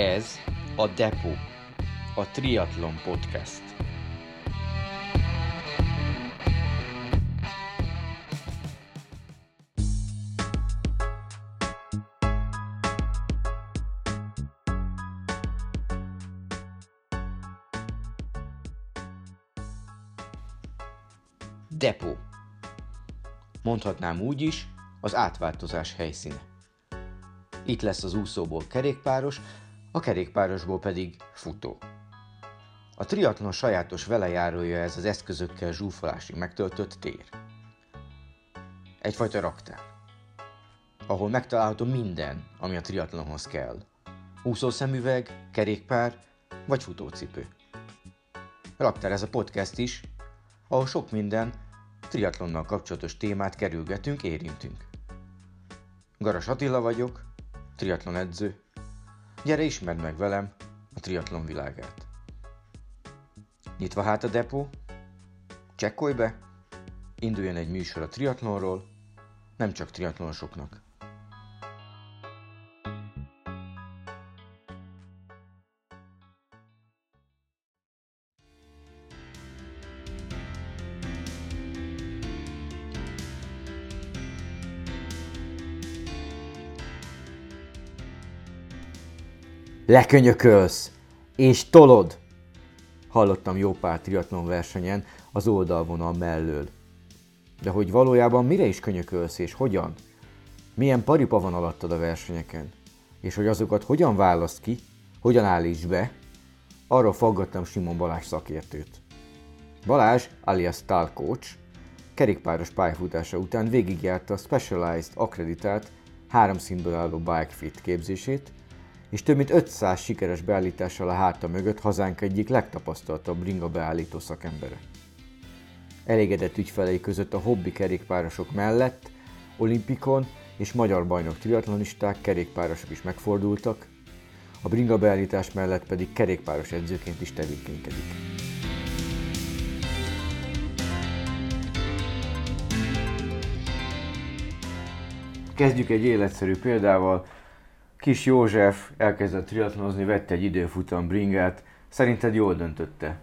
Ez a Depo, a Triathlon Podcast. Depo. Mondhatnám úgy is, az átváltozás helyszíne. Itt lesz az úszóból kerékpáros, a kerékpárosból pedig futó. A triatlon sajátos velejárója ez az eszközökkel zsúfolásig megtöltött tér. Egyfajta raktár, ahol megtalálható minden, ami a triatlonhoz kell. Úszószemüveg, kerékpár vagy futócipő. Raktár ez a podcast is, ahol sok minden triatlonnal kapcsolatos témát kerülgetünk, érintünk. Garas Attila vagyok, triatlon edző. Gyere ismerd meg velem a triatlon világát. Nyitva hát a depó, csekkolj be, induljon egy műsor a triatlonról, nem csak triatlonosoknak. Lekönyökölsz, és tolod! Hallottam jó pár triatlon versenyen az oldalvonal mellől. De hogy valójában mire is könyökölsz és hogyan? Milyen paripa van alattad a versenyeken? És hogy azokat hogyan választ ki, hogyan állíts be? Arról faggattam Simon Balázs szakértőt. Balázs, alias Tal Coach, kerékpáros pályafutása után végigjárta a Specialized akreditált három színből álló Bike Fit képzését, és több mint 500 sikeres beállítással a háta mögött hazánk egyik legtapasztaltabb bringa beállító szakembere. Elégedett ügyfelei között a hobbi kerékpárosok mellett olimpikon és magyar bajnok triatlonisták, kerékpárosok is megfordultak, a bringa beállítás mellett pedig kerékpáros edzőként is tevékenykedik. Kezdjük egy életszerű példával, Kis József elkezdett triatlonozni, vette egy időfutam bringát. Szerinted jól döntötte?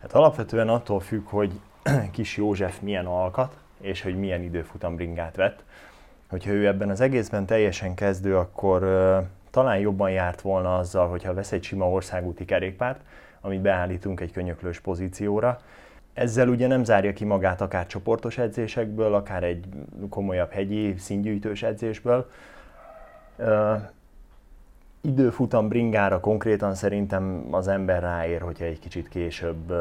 Hát alapvetően attól függ, hogy Kis József milyen alkat, és hogy milyen időfutam bringát vett. Hogyha ő ebben az egészben teljesen kezdő, akkor talán jobban járt volna azzal, hogyha vesz egy sima országúti kerékpárt, amit beállítunk egy könyöklős pozícióra. Ezzel ugye nem zárja ki magát akár csoportos edzésekből, akár egy komolyabb hegyi színgyűjtős edzésből. Időfutam bringára konkrétan szerintem az ember ráér, hogyha egy kicsit később,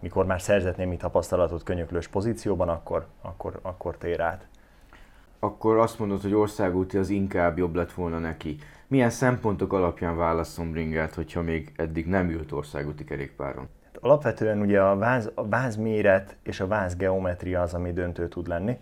mikor már szerzett némi tapasztalatot könyöklős pozícióban, akkor, akkor, akkor tér át. Akkor azt mondod, hogy országúti az inkább jobb lett volna neki. Milyen szempontok alapján válaszom bringát, hogyha még eddig nem ült országúti kerékpáron? Hát alapvetően ugye a váz, a váz méret és a váz geometria az, ami döntő tud lenni.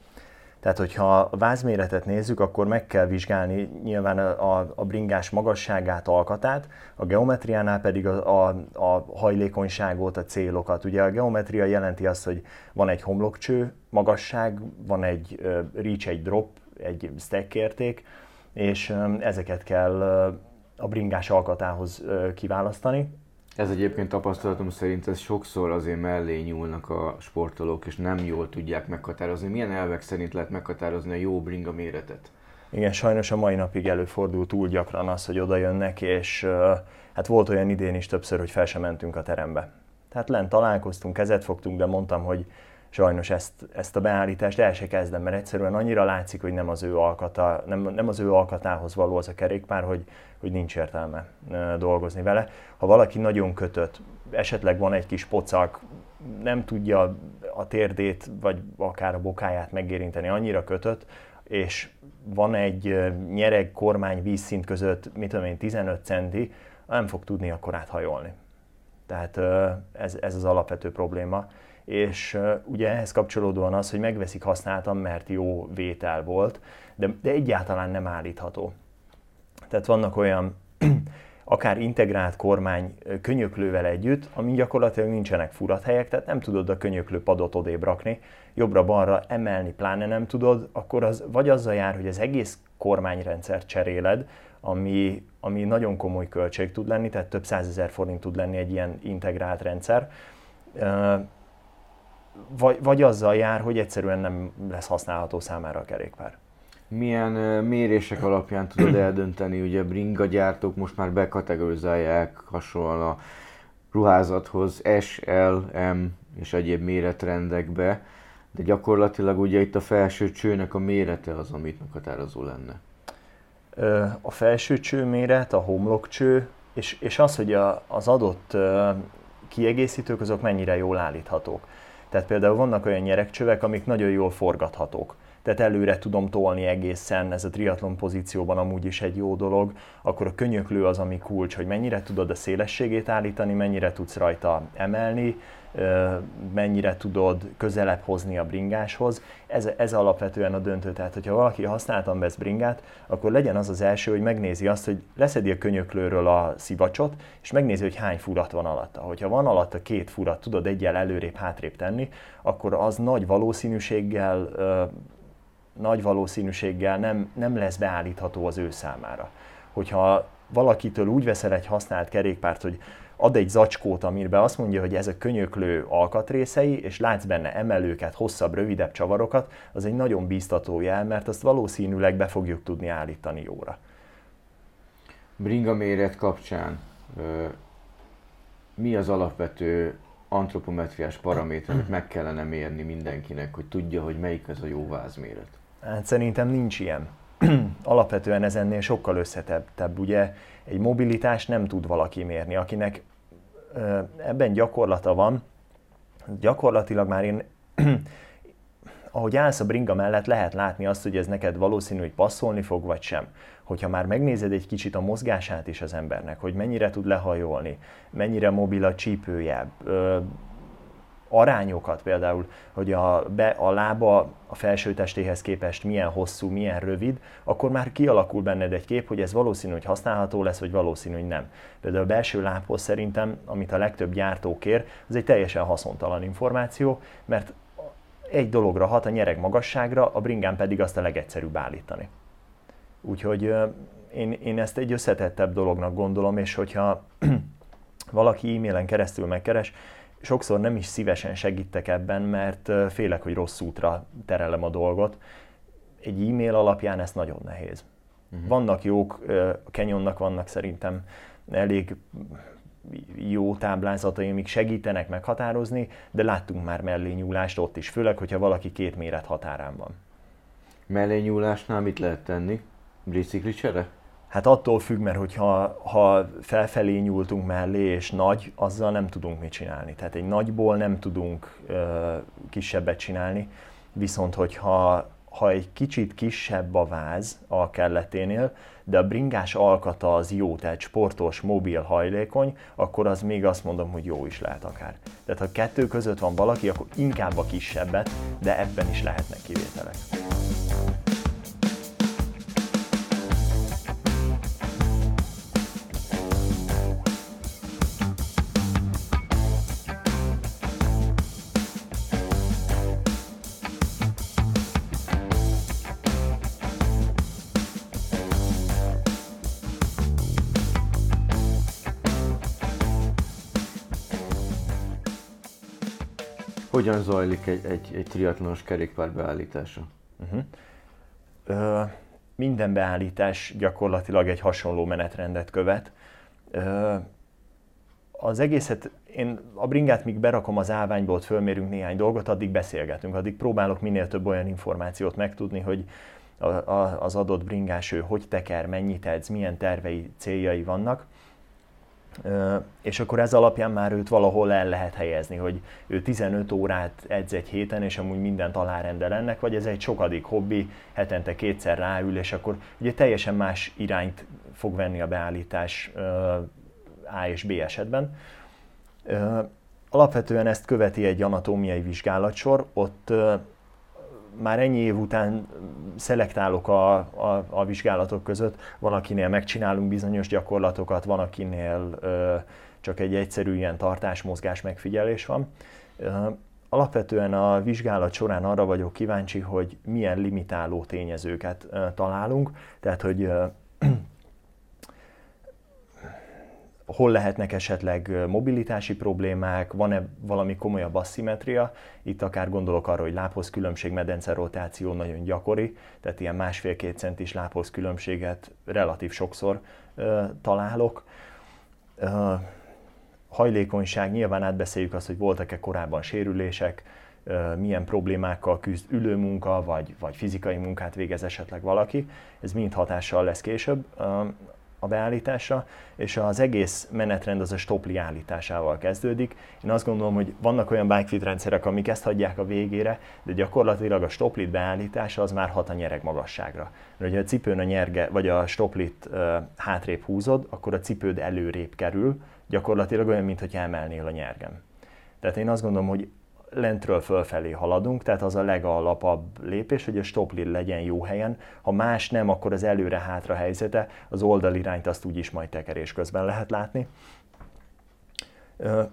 Tehát, hogyha a vázméretet nézzük, akkor meg kell vizsgálni nyilván a, a, bringás magasságát, alkatát, a geometriánál pedig a, a, a hajlékonyságot, a célokat. Ugye a geometria jelenti azt, hogy van egy homlokcső magasság, van egy uh, reach, egy drop, egy stack érték, és ezeket kell a bringás alkatához kiválasztani. Ez egyébként tapasztalatom szerint ez sokszor azért mellé nyúlnak a sportolók, és nem jól tudják meghatározni. Milyen elvek szerint lehet meghatározni a jó bringa méretet? Igen, sajnos a mai napig előfordul túl gyakran az, hogy oda jönnek, és hát volt olyan idén is többször, hogy fel sem mentünk a terembe. Tehát lent találkoztunk, kezet fogtunk, de mondtam, hogy sajnos ezt, ezt a beállítást el se kezdem, mert egyszerűen annyira látszik, hogy nem az ő, alkata, nem, nem az ő alkatához való az a kerékpár, hogy, hogy nincs értelme dolgozni vele. Ha valaki nagyon kötött, esetleg van egy kis pocak, nem tudja a térdét, vagy akár a bokáját megérinteni, annyira kötött, és van egy nyereg kormány vízszint között, mit tudom én, 15 centi, nem fog tudni akkor áthajolni. Tehát ez, ez az alapvető probléma és ugye ehhez kapcsolódóan az, hogy megveszik használtam, mert jó vétel volt, de, de egyáltalán nem állítható. Tehát vannak olyan akár integrált kormány könyöklővel együtt, ami gyakorlatilag nincsenek furathelyek, tehát nem tudod a könyöklő padot odébb rakni, jobbra-balra emelni pláne nem tudod, akkor az vagy azzal jár, hogy az egész kormányrendszert cseréled, ami ami nagyon komoly költség tud lenni, tehát több százezer forint tud lenni egy ilyen integrált rendszer, vagy, vagy azzal jár, hogy egyszerűen nem lesz használható számára a kerékpár. Milyen mérések alapján tudod eldönteni, ugye bringa gyártók most már bekategorizálják hasonlóan a ruházathoz S, L, M és egyéb méretrendekbe, de gyakorlatilag ugye itt a felső csőnek a mérete az, amit meghatározó lenne. A felső cső méret, a homlokcső, és, és az, hogy a, az adott kiegészítők azok mennyire jól állíthatók. Tehát például vannak olyan nyerekcsövek, amik nagyon jól forgathatók tehát előre tudom tolni egészen, ez a triatlon pozícióban amúgy is egy jó dolog, akkor a könyöklő az, ami kulcs, hogy mennyire tudod a szélességét állítani, mennyire tudsz rajta emelni, mennyire tudod közelebb hozni a bringáshoz. Ez, ez alapvetően a döntő. Tehát, hogyha valaki használtan vesz bringát, akkor legyen az az első, hogy megnézi azt, hogy leszedi a könyöklőről a szivacsot, és megnézi, hogy hány furat van alatta. Hogyha van alatta két furat, tudod egyel előrébb, hátrébb tenni, akkor az nagy valószínűséggel nagy valószínűséggel nem, nem lesz beállítható az ő számára. Hogyha valakitől úgy veszel egy használt kerékpárt, hogy ad egy zacskót, amiben azt mondja, hogy ez a könyöklő alkatrészei, és látsz benne emelőket, hosszabb, rövidebb csavarokat, az egy nagyon bíztató jel, mert azt valószínűleg be fogjuk tudni állítani jóra. Bringa méret kapcsán mi az alapvető antropometriás paraméter, amit meg kellene mérni mindenkinek, hogy tudja, hogy melyik az a jó vázméret? Hát szerintem nincs ilyen. Alapvetően ez ennél sokkal összetettebb. Ugye egy mobilitás nem tud valaki mérni, akinek ebben gyakorlata van, gyakorlatilag már én, ahogy állsz a bringa mellett, lehet látni azt, hogy ez neked valószínű, hogy passzolni fog, vagy sem. Hogyha már megnézed egy kicsit a mozgását is az embernek, hogy mennyire tud lehajolni, mennyire mobil a csípője, arányokat például, hogy a, be, a lába a felső testéhez képest milyen hosszú, milyen rövid, akkor már kialakul benned egy kép, hogy ez valószínű, hogy használható lesz, vagy valószínű, hogy nem. Például a belső lábhoz szerintem, amit a legtöbb gyártó kér, az egy teljesen haszontalan információ, mert egy dologra hat, a nyereg magasságra, a bringán pedig azt a legegyszerűbb állítani. Úgyhogy én, én ezt egy összetettebb dolognak gondolom, és hogyha valaki e-mailen keresztül megkeres, sokszor nem is szívesen segítek ebben, mert félek, hogy rossz útra terelem a dolgot. Egy e-mail alapján ez nagyon nehéz. Uh-huh. Vannak jók, a Kenyonnak vannak szerintem elég jó táblázatai, amik segítenek meghatározni, de láttunk már mellényúlást ott is, főleg, hogyha valaki két méret határán van. Mellényúlásnál mit lehet tenni? Bicikli csere? Hát attól függ, mert hogyha ha felfelé nyúltunk mellé és nagy, azzal nem tudunk mit csinálni. Tehát egy nagyból nem tudunk ö, kisebbet csinálni, viszont hogyha ha egy kicsit kisebb a váz a kelleténél, de a bringás alkata az jó, tehát sportos, mobil, hajlékony, akkor az még azt mondom, hogy jó is lehet akár. Tehát ha kettő között van valaki, akkor inkább a kisebbet, de ebben is lehetnek kivételek. Hogyan zajlik egy, egy, egy triatlonos kerékpár beállítása? Uh-huh. Ö, minden beállítás gyakorlatilag egy hasonló menetrendet követ. Ö, az egészet, én a bringát míg berakom az állványból, ott fölmérünk néhány dolgot, addig beszélgetünk, addig próbálok minél több olyan információt megtudni, hogy a, a, az adott bringás ő hogy teker, mennyit edz, milyen tervei, céljai vannak és akkor ez alapján már őt valahol el lehet helyezni, hogy ő 15 órát edz egy héten, és amúgy mindent alárendel ennek, vagy ez egy sokadik hobbi, hetente kétszer ráül, és akkor ugye teljesen más irányt fog venni a beállítás A és B esetben. Alapvetően ezt követi egy anatómiai vizsgálatsor, ott már ennyi év után szelektálok a, a, a vizsgálatok között. Van, akinél megcsinálunk bizonyos gyakorlatokat, van, akinél ö, csak egy egyszerű ilyen tartás-mozgás megfigyelés van. Ö, alapvetően a vizsgálat során arra vagyok kíváncsi, hogy milyen limitáló tényezőket ö, találunk, tehát hogy ö, hol lehetnek esetleg mobilitási problémák, van-e valami komolyabb asszimetria, itt akár gondolok arra, hogy lábhoz különbség, medence nagyon gyakori, tehát ilyen másfél-két centis lábhoz különbséget relatív sokszor ö, találok. Ö, hajlékonyság, nyilván átbeszéljük azt, hogy voltak-e korábban sérülések, milyen problémákkal küzd ülőmunka, vagy, vagy fizikai munkát végez esetleg valaki, ez mind hatással lesz később a beállítása, és az egész menetrend az a stopli állításával kezdődik. Én azt gondolom, hogy vannak olyan bikefit rendszerek, amik ezt hagyják a végére, de gyakorlatilag a stoplit beállítása az már hat a nyereg magasságra. Mert ha a cipőn a nyerge, vagy a stoplit uh, hátrébb húzod, akkor a cipőd előrébb kerül, gyakorlatilag olyan, mintha emelnél a nyergem. Tehát én azt gondolom, hogy lentről fölfelé haladunk, tehát az a legalapabb lépés, hogy a stoplir legyen jó helyen. Ha más nem, akkor az előre-hátra helyzete, az oldalirányt azt úgyis majd tekerés közben lehet látni.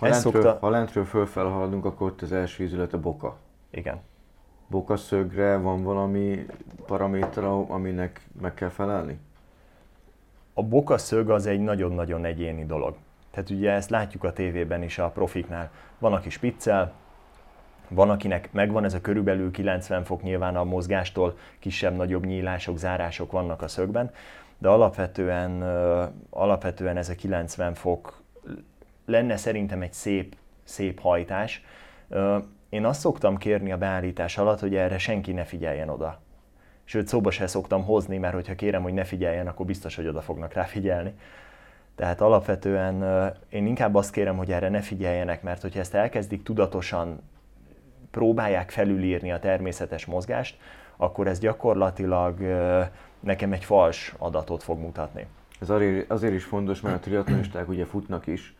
Ha lentről, szokta... ha lentről fölfel haladunk, akkor ott az első ízület a boka. Igen. Boka szögre van valami paraméter, aminek meg kell felelni? A boka szög az egy nagyon-nagyon egyéni dolog. Tehát ugye ezt látjuk a tévében is a profiknál. Van, aki spiccel, van, akinek megvan ez a körülbelül 90 fok nyilván a mozgástól, kisebb-nagyobb nyílások, zárások vannak a szögben, de alapvetően, alapvetően ez a 90 fok lenne szerintem egy szép, szép hajtás. Én azt szoktam kérni a beállítás alatt, hogy erre senki ne figyeljen oda. Sőt, szóba se szoktam hozni, mert hogyha kérem, hogy ne figyeljen, akkor biztos, hogy oda fognak rá figyelni. Tehát alapvetően én inkább azt kérem, hogy erre ne figyeljenek, mert hogyha ezt elkezdik tudatosan próbálják felülírni a természetes mozgást, akkor ez gyakorlatilag nekem egy fals adatot fog mutatni. Ez azért is fontos, mert a triatlonisták ugye futnak is,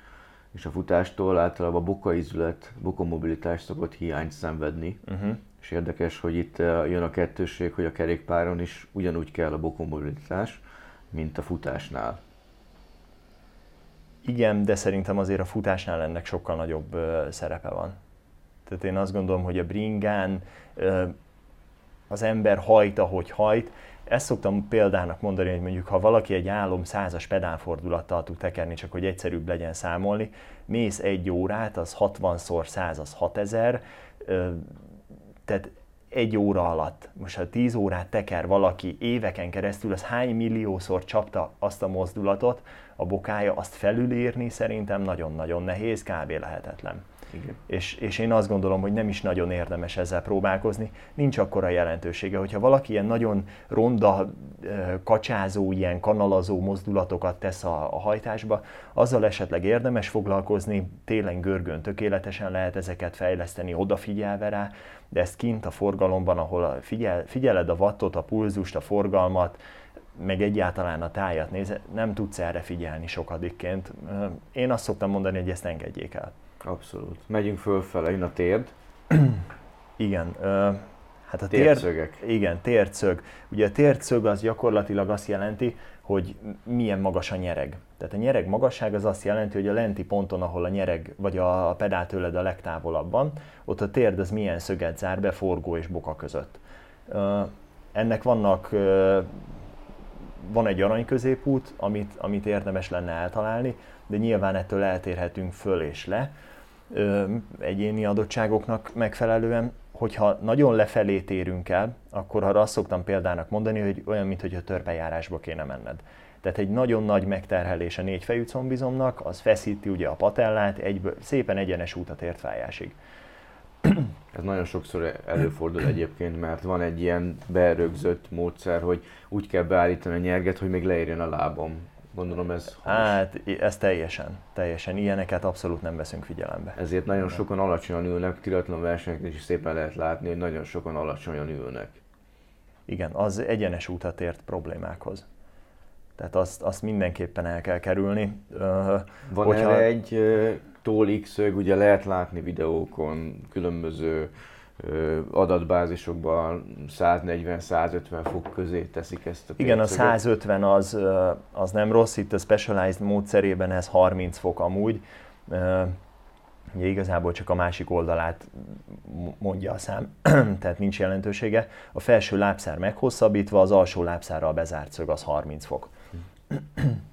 és a futástól általában a bukaizület, bukomobilitás szokott hiányt szenvedni. Uh-huh. És érdekes, hogy itt jön a kettősség, hogy a kerékpáron is ugyanúgy kell a bukomobilitás, mint a futásnál. Igen, de szerintem azért a futásnál ennek sokkal nagyobb szerepe van. Tehát én azt gondolom, hogy a bringán az ember hajt, ahogy hajt. Ezt szoktam példának mondani, hogy mondjuk ha valaki egy álom százas pedálfordulattal tud tekerni, csak hogy egyszerűbb legyen számolni, mész egy órát, az 60-szor 100, az 6000, tehát egy óra alatt, most ha 10 órát teker valaki éveken keresztül, az hány milliószor csapta azt a mozdulatot, a bokája, azt felülírni szerintem nagyon-nagyon nehéz, kb. lehetetlen. Igen. És, és én azt gondolom, hogy nem is nagyon érdemes ezzel próbálkozni, nincs akkora jelentősége. Hogyha valaki ilyen nagyon ronda, kacsázó, ilyen kanalazó mozdulatokat tesz a, a hajtásba, azzal esetleg érdemes foglalkozni, télen görgön tökéletesen lehet ezeket fejleszteni, odafigyelve rá, de ezt kint a forgalomban, ahol figyel, figyeled a wattot, a pulzust, a forgalmat, meg egyáltalán a tájat néz, nem tudsz erre figyelni sokadikként. Én azt szoktam mondani, hogy ezt engedjék el. Abszolút. Megyünk fölfele, jön a térd. igen. Hát a térd, igen, tércög. Ugye a tércög az gyakorlatilag azt jelenti, hogy milyen magas a nyereg. Tehát a nyereg magasság az azt jelenti, hogy a lenti ponton, ahol a nyereg vagy a pedál tőled a legtávolabb van, ott a térd az milyen szöget zár be forgó és boka között. Ennek vannak van egy arany középút, amit, amit érdemes lenne eltalálni, de nyilván ettől eltérhetünk föl és le ö, egyéni adottságoknak megfelelően. Hogyha nagyon lefelé térünk el, akkor arra azt szoktam példának mondani, hogy olyan, mintha törpejárásba kéne menned. Tehát egy nagyon nagy megterhelés a négyfejű combizomnak, az feszíti ugye a patellát, egyből, szépen egyenes út a tértfájásig. Ez nagyon sokszor előfordul egyébként, mert van egy ilyen berögzött módszer, hogy úgy kell beállítani a nyerget, hogy még leérjen a lábam. Gondolom ez Hát ez teljesen, teljesen. Ilyeneket abszolút nem veszünk figyelembe. Ezért nagyon sokan alacsonyan ülnek, triatlon versenyeken is szépen lehet látni, hogy nagyon sokan alacsonyan ülnek. Igen, az egyenes útat ért problémákhoz. Tehát azt, azt mindenképpen el kell kerülni. Van hogyha... erre egy tól X-ög, ugye lehet látni videókon, különböző adatbázisokban 140-150 fok közé teszik ezt a Igen, a 150 az, az nem rossz, itt a Specialized módszerében ez 30 fok amúgy. Ugye igazából csak a másik oldalát mondja a szám, tehát nincs jelentősége. A felső lábszár meghosszabbítva, az alsó lábszárral bezárt szög az 30 fok.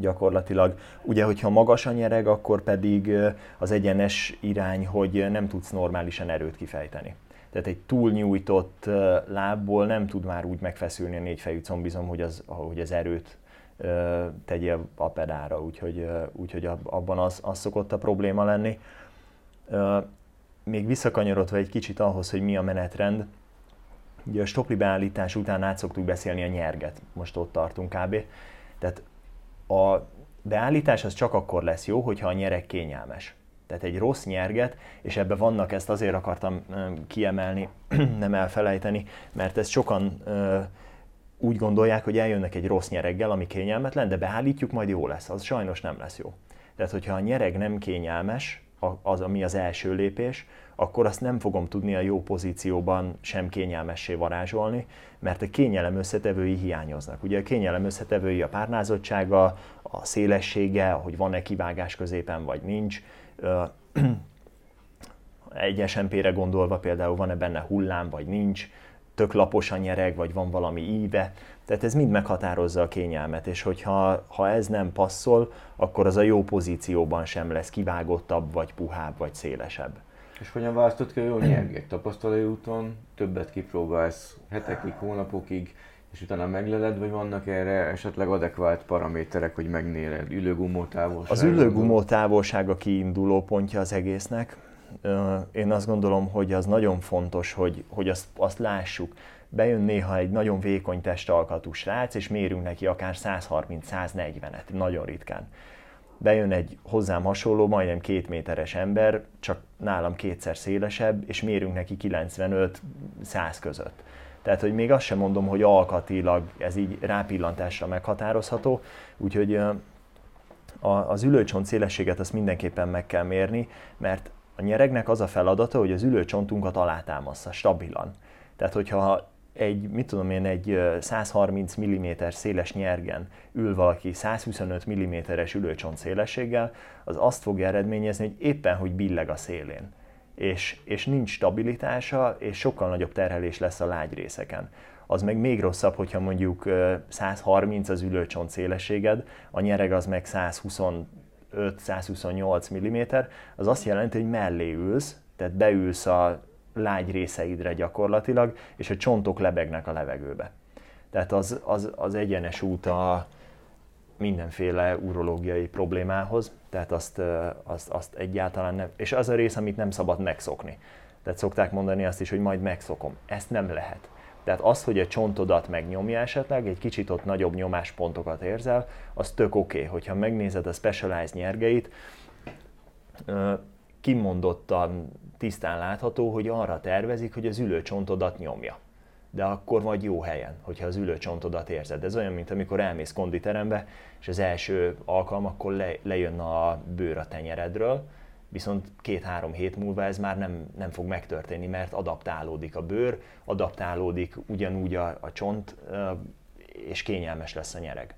gyakorlatilag. Ugye, hogyha magas a nyereg, akkor pedig az egyenes irány, hogy nem tudsz normálisan erőt kifejteni. Tehát egy túlnyújtott lábból nem tud már úgy megfeszülni a négyfejű combizom, hogy az, hogy az erőt tegye a pedára, úgyhogy, úgyhogy abban az, az szokott a probléma lenni. Még visszakanyarodva egy kicsit ahhoz, hogy mi a menetrend, ugye a stopli beállítás után át szoktuk beszélni a nyerget, most ott tartunk kb. Tehát a beállítás az csak akkor lesz jó, hogyha a nyereg kényelmes. Tehát egy rossz nyerget, és ebbe vannak, ezt azért akartam kiemelni, nem elfelejteni, mert ezt sokan úgy gondolják, hogy eljönnek egy rossz nyereggel, ami kényelmetlen, de beállítjuk, majd jó lesz. Az sajnos nem lesz jó. Tehát, hogyha a nyereg nem kényelmes, az, ami az első lépés, akkor azt nem fogom tudni a jó pozícióban sem kényelmessé varázsolni, mert a kényelem összetevői hiányoznak. Ugye a kényelem összetevői a párnázottsága, a szélessége, hogy van-e kivágás középen vagy nincs, egy SMP-re gondolva például van-e benne hullám vagy nincs, tök lapos a nyereg, vagy van valami íve. Tehát ez mind meghatározza a kényelmet, és hogyha ha ez nem passzol, akkor az a jó pozícióban sem lesz kivágottabb, vagy puhább, vagy szélesebb. És hogyan választott ki a jó nyerget? Tapasztalai úton többet kipróbálsz hetekig, hónapokig, és utána megleled, vagy vannak erre esetleg adekvált paraméterek, hogy megnéred? Ülőgumó távolság? Az ülőgumó távolság a kiinduló pontja az egésznek. Én azt gondolom, hogy az nagyon fontos, hogy, hogy azt, azt lássuk. Bejön néha egy nagyon vékony testalkatú srác, és mérünk neki akár 130-140-et, nagyon ritkán bejön egy hozzám hasonló, majdnem két méteres ember, csak nálam kétszer szélesebb, és mérünk neki 95-100 között. Tehát, hogy még azt sem mondom, hogy alkatilag ez így rápillantásra meghatározható, úgyhogy az ülőcsont szélességet azt mindenképpen meg kell mérni, mert a nyeregnek az a feladata, hogy az ülőcsontunkat alátámassza stabilan. Tehát, hogyha egy, mit tudom én, egy 130 mm széles nyergen ül valaki 125 mm-es ülőcsont szélességgel, az azt fogja eredményezni, hogy éppen, hogy billeg a szélén. És, és nincs stabilitása, és sokkal nagyobb terhelés lesz a lágy részeken. Az meg még rosszabb, hogyha mondjuk 130 az ülőcsont szélességed, a nyereg az meg 125-128 mm, az azt jelenti, hogy mellé ülsz, tehát beülsz a lágy részeidre gyakorlatilag, és a csontok lebegnek a levegőbe. Tehát az, az, az egyenes út a mindenféle urológiai problémához, tehát azt, azt, azt egyáltalán nem, és az a rész, amit nem szabad megszokni. Tehát szokták mondani azt is, hogy majd megszokom. Ezt nem lehet. Tehát az, hogy a csontodat megnyomja esetleg, egy kicsit ott nagyobb nyomáspontokat érzel, az tök oké. Okay. Hogyha megnézed a Specialized nyergeit, kimondottan tisztán látható, hogy arra tervezik, hogy az ülőcsontodat nyomja. De akkor vagy jó helyen, hogyha az ülőcsontodat érzed. Ez olyan, mint amikor elmész konditerembe, és az első alkalmakkor le, lejön a bőr a tenyeredről, viszont két-három hét múlva ez már nem, nem fog megtörténni, mert adaptálódik a bőr, adaptálódik ugyanúgy a, a csont, és kényelmes lesz a nyereg.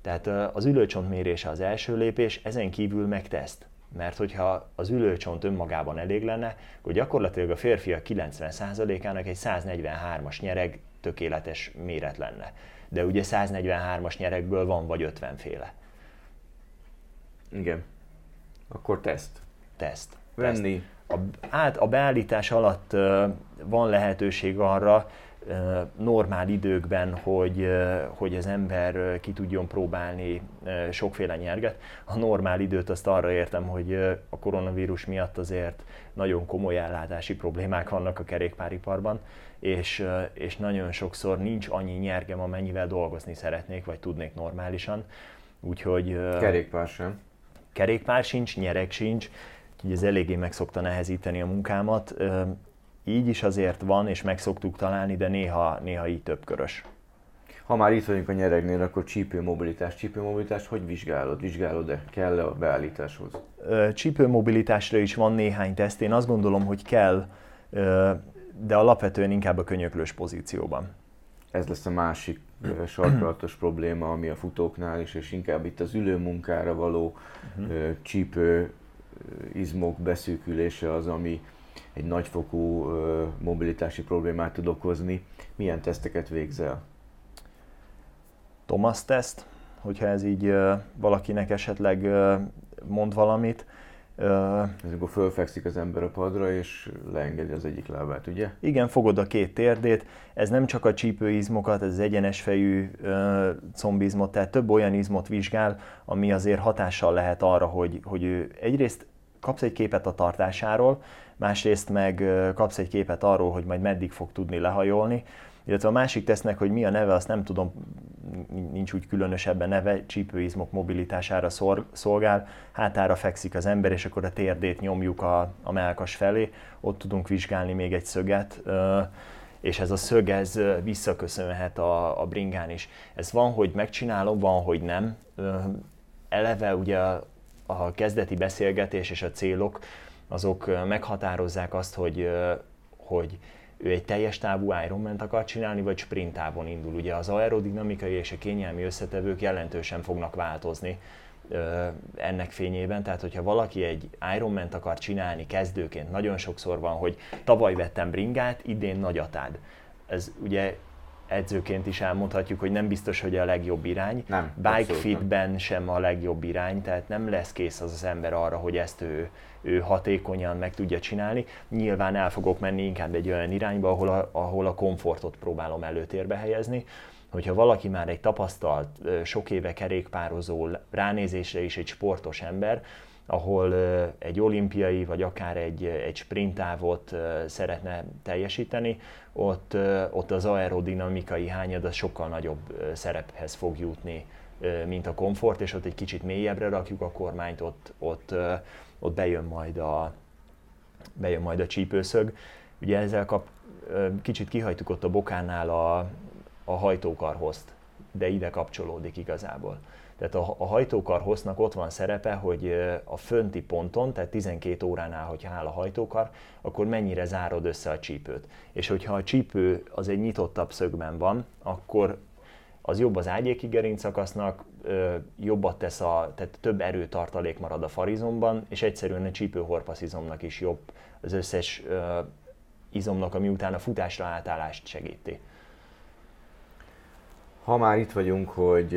Tehát az ülőcsont mérése az első lépés, ezen kívül meg teszt mert hogyha az ülőcsont önmagában elég lenne, akkor gyakorlatilag a férfiak 90%-ának egy 143-as nyereg tökéletes méret lenne. De ugye 143-as nyeregből van vagy 50 féle. Igen. Akkor teszt. Teszt. Venni. Teszt. A, át, a beállítás alatt uh, van lehetőség arra, normál időkben, hogy, hogy az ember ki tudjon próbálni sokféle nyerget. A normál időt azt arra értem, hogy a koronavírus miatt azért nagyon komoly ellátási problémák vannak a kerékpáriparban, és, és nagyon sokszor nincs annyi nyergem, amennyivel dolgozni szeretnék, vagy tudnék normálisan. Úgyhogy... Kerékpár sem. Kerékpár sincs, nyereg sincs, úgyhogy ez eléggé meg szokta nehezíteni a munkámat így is azért van, és meg szoktuk találni, de néha, néha így több körös. Ha már itt vagyunk a nyeregnél, akkor csípőmobilitás. Csípőmobilitást hogy vizsgálod? Vizsgálod-e? kell -e a beállításhoz? Csípőmobilitásra is van néhány teszt. Én azt gondolom, hogy kell, de alapvetően inkább a könyöklős pozícióban. Ez lesz a másik sarkalatos probléma, ami a futóknál is, és inkább itt az ülőmunkára való uh-huh. csípő izmok beszűkülése az, ami egy nagyfokú mobilitási problémát tud okozni. Milyen teszteket végzel? Thomas teszt, hogyha ez így valakinek esetleg mond valamit. Ez akkor fölfekszik az ember a padra, és leengedi az egyik lábát, ugye? Igen, fogod a két térdét. Ez nem csak a csípőizmokat, ez az egyenes fejű combizmot, tehát több olyan izmot vizsgál, ami azért hatással lehet arra, hogy, hogy ő egyrészt kapsz egy képet a tartásáról, másrészt meg kapsz egy képet arról, hogy majd meddig fog tudni lehajolni, illetve a másik tesznek, hogy mi a neve, azt nem tudom, nincs úgy különösebben neve, csípőizmok mobilitására szolgál, hátára fekszik az ember, és akkor a térdét nyomjuk a, a melkas felé, ott tudunk vizsgálni még egy szöget, és ez a szög, ez visszaköszönhet a, a bringán is. Ez van, hogy megcsinálom, van, hogy nem. Eleve ugye a kezdeti beszélgetés és a célok, azok meghatározzák azt, hogy, hogy ő egy teljes távú Ironman akar csinálni, vagy sprint távon indul. Ugye az aerodinamikai és a kényelmi összetevők jelentősen fognak változni ennek fényében. Tehát, hogyha valaki egy Ironman akar csinálni kezdőként, nagyon sokszor van, hogy tavaly vettem bringát, idén nagyatád. Ez ugye edzőként is elmondhatjuk, hogy nem biztos, hogy a legjobb irány. Nem, Bike fitben sem a legjobb irány, tehát nem lesz kész az az ember arra, hogy ezt ő, ő hatékonyan meg tudja csinálni. Nyilván el fogok menni inkább egy olyan irányba, ahol a, ahol a komfortot próbálom előtérbe helyezni. Hogyha valaki már egy tapasztalt, sok éve kerékpározó, ránézésre is egy sportos ember, ahol egy olimpiai vagy akár egy, egy sprintávot szeretne teljesíteni, ott, ott az aerodinamikai hányad az sokkal nagyobb szerephez fog jutni, mint a komfort, és ott egy kicsit mélyebbre rakjuk a kormányt, ott, ott, ott bejön, majd a, bejön majd a csípőszög. Ugye ezzel kap, kicsit kihajtuk ott a bokánál a, a hajtókarhozt, de ide kapcsolódik igazából. Tehát a, a hajtókar hoznak ott van szerepe, hogy a fönti ponton, tehát 12 óránál, hogyha áll a hajtókar, akkor mennyire zárod össze a csípőt. És hogyha a csípő az egy nyitottabb szögben van, akkor az jobb az ágyéki gerincakasznak, jobbat tesz a, tehát több erőtartalék marad a farizomban, és egyszerűen a csípőhorpaszizomnak is jobb az összes izomnak, ami után a futásra átállást segíti ha már itt vagyunk, hogy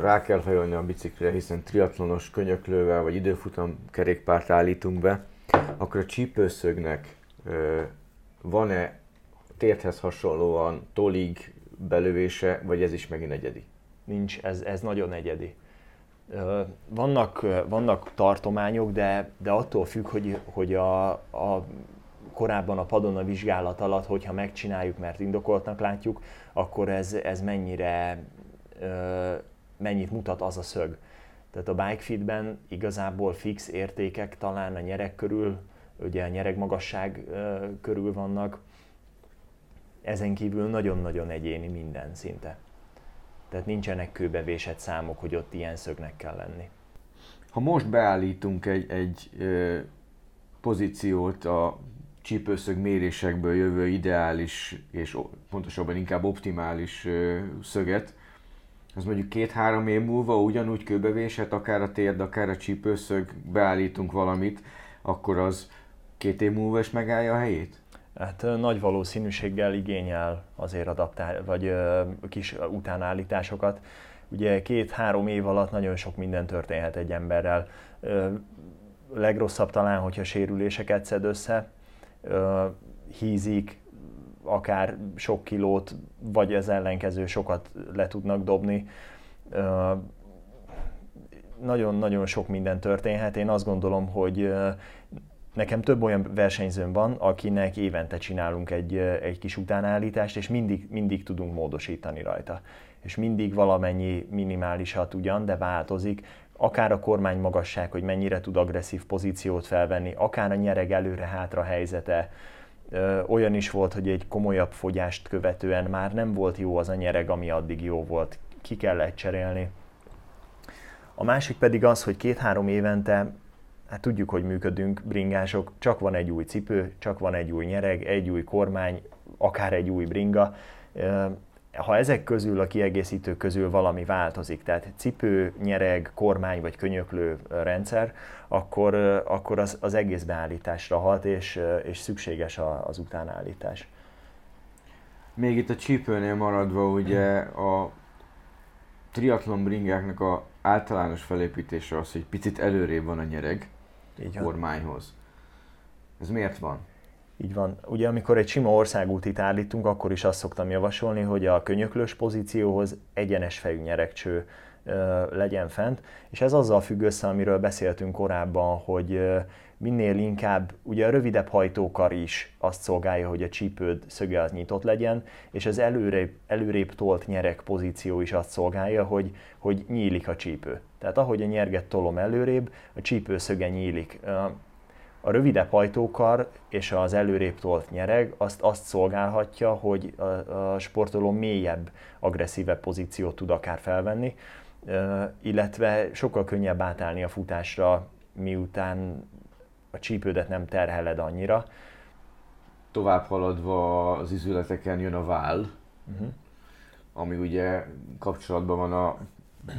rá kell hajolni a biciklire, hiszen triatlonos könyöklővel vagy időfutam kerékpárt állítunk be, akkor a csípőszögnek van-e térthez hasonlóan tolig belövése, vagy ez is megint egyedi? Nincs, ez, ez nagyon egyedi. Vannak, vannak tartományok, de, de attól függ, hogy, hogy a, a korábban a padon a vizsgálat alatt, hogyha megcsináljuk, mert indokoltnak látjuk, akkor ez, ez mennyire, mennyit mutat az a szög. Tehát a bike fitben igazából fix értékek talán a nyereg körül, ugye a nyereg magasság körül vannak, ezen kívül nagyon-nagyon egyéni minden szinte. Tehát nincsenek kőbevésett számok, hogy ott ilyen szögnek kell lenni. Ha most beállítunk egy, egy ö, pozíciót a csípőszög mérésekből jövő ideális és pontosabban inkább optimális szöget, az mondjuk két-három év múlva ugyanúgy kőbevésett, akár a térd, akár a csípőszög, beállítunk valamit, akkor az két év múlva is megállja a helyét? Hát nagy valószínűséggel igényel azért adaptál, vagy ö, kis utánállításokat. Ugye két-három év alatt nagyon sok minden történhet egy emberrel. Ö, legrosszabb talán, hogyha sérüléseket szed össze, hízik, akár sok kilót, vagy az ellenkező sokat le tudnak dobni. Nagyon-nagyon sok minden történhet. Én azt gondolom, hogy nekem több olyan versenyzőm van, akinek évente csinálunk egy, egy kis utánállítást, és mindig, mindig tudunk módosítani rajta. És mindig valamennyi minimálisat ugyan, de változik akár a kormány magasság, hogy mennyire tud agresszív pozíciót felvenni, akár a nyereg előre-hátra helyzete, olyan is volt, hogy egy komolyabb fogyást követően már nem volt jó az a nyereg, ami addig jó volt. Ki kellett cserélni. A másik pedig az, hogy két-három évente, hát tudjuk, hogy működünk, bringások, csak van egy új cipő, csak van egy új nyereg, egy új kormány, akár egy új bringa ha ezek közül, a kiegészítők közül valami változik, tehát cipő, nyereg, kormány vagy könyöklő rendszer, akkor, akkor az, az egész beállításra hat, és, és szükséges az utánállítás. Még itt a csípőnél maradva, ugye a triatlon bringáknak a általános felépítése az, hogy picit előrébb van a nyereg Így a kormányhoz. Ez miért van? Így van. Ugye amikor egy sima országútit állítunk, akkor is azt szoktam javasolni, hogy a könyöklős pozícióhoz egyenes fejű nyeregcső legyen fent, és ez azzal függ össze, amiről beszéltünk korábban, hogy minél inkább, ugye a rövidebb hajtókar is azt szolgálja, hogy a csípőd szöge az nyitott legyen, és az előrébb, előrébb tolt nyerek pozíció is azt szolgálja, hogy, hogy nyílik a csípő. Tehát ahogy a nyerget tolom előrébb, a csípő szöge nyílik. A rövidebb hajtókar és az előrébb tolt nyereg azt, azt szolgálhatja, hogy a, a sportoló mélyebb, agresszívebb pozíciót tud akár felvenni, illetve sokkal könnyebb átállni a futásra, miután a csípődet nem terheled annyira. Tovább haladva az izületeken jön a váll, uh-huh. ami ugye kapcsolatban van a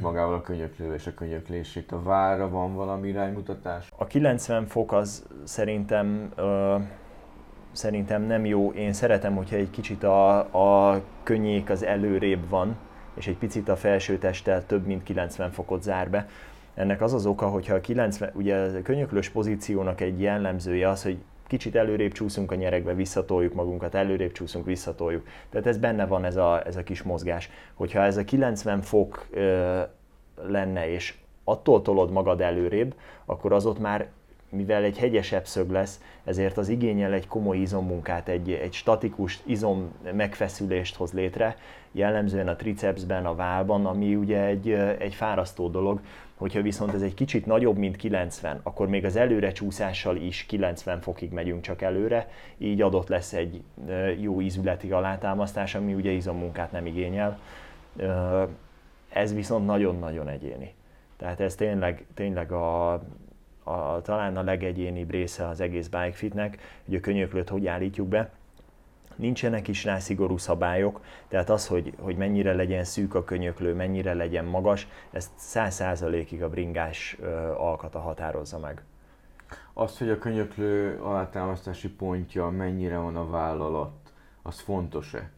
magával a könyöklő és a könyöklését. A vára van valami iránymutatás? A 90 fok az szerintem ö, szerintem nem jó. Én szeretem, hogyha egy kicsit a, a könnyék az előrébb van, és egy picit a felső testtel több mint 90 fokot zár be. Ennek az az oka, hogyha a 90, ugye a könyöklős pozíciónak egy jellemzője az, hogy kicsit előrébb csúszunk a nyerekbe, visszatoljuk magunkat, előrébb csúszunk, visszatoljuk. Tehát ez benne van ez a, ez a kis mozgás. Hogyha ez a 90 fok ö, lenne, és attól tolod magad előrébb, akkor az ott már mivel egy hegyesebb szög lesz, ezért az igényel egy komoly izommunkát, egy, egy statikus izom megfeszülést hoz létre, jellemzően a tricepsben, a válban, ami ugye egy, egy fárasztó dolog, hogyha viszont ez egy kicsit nagyobb, mint 90, akkor még az előre csúszással is 90 fokig megyünk csak előre, így adott lesz egy jó ízületi alátámasztás, ami ugye izommunkát nem igényel. Ez viszont nagyon-nagyon egyéni. Tehát ez tényleg, tényleg a, a, talán a legegyénibb része az egész bikefitnek, hogy a könyöklőt hogy állítjuk be. Nincsenek is rá szigorú szabályok, tehát az, hogy, hogy mennyire legyen szűk a könyöklő, mennyire legyen magas, ezt száz százalékig a bringás alkata határozza meg. Azt, hogy a könyöklő alátámasztási pontja mennyire van a váll alatt, az fontos-e?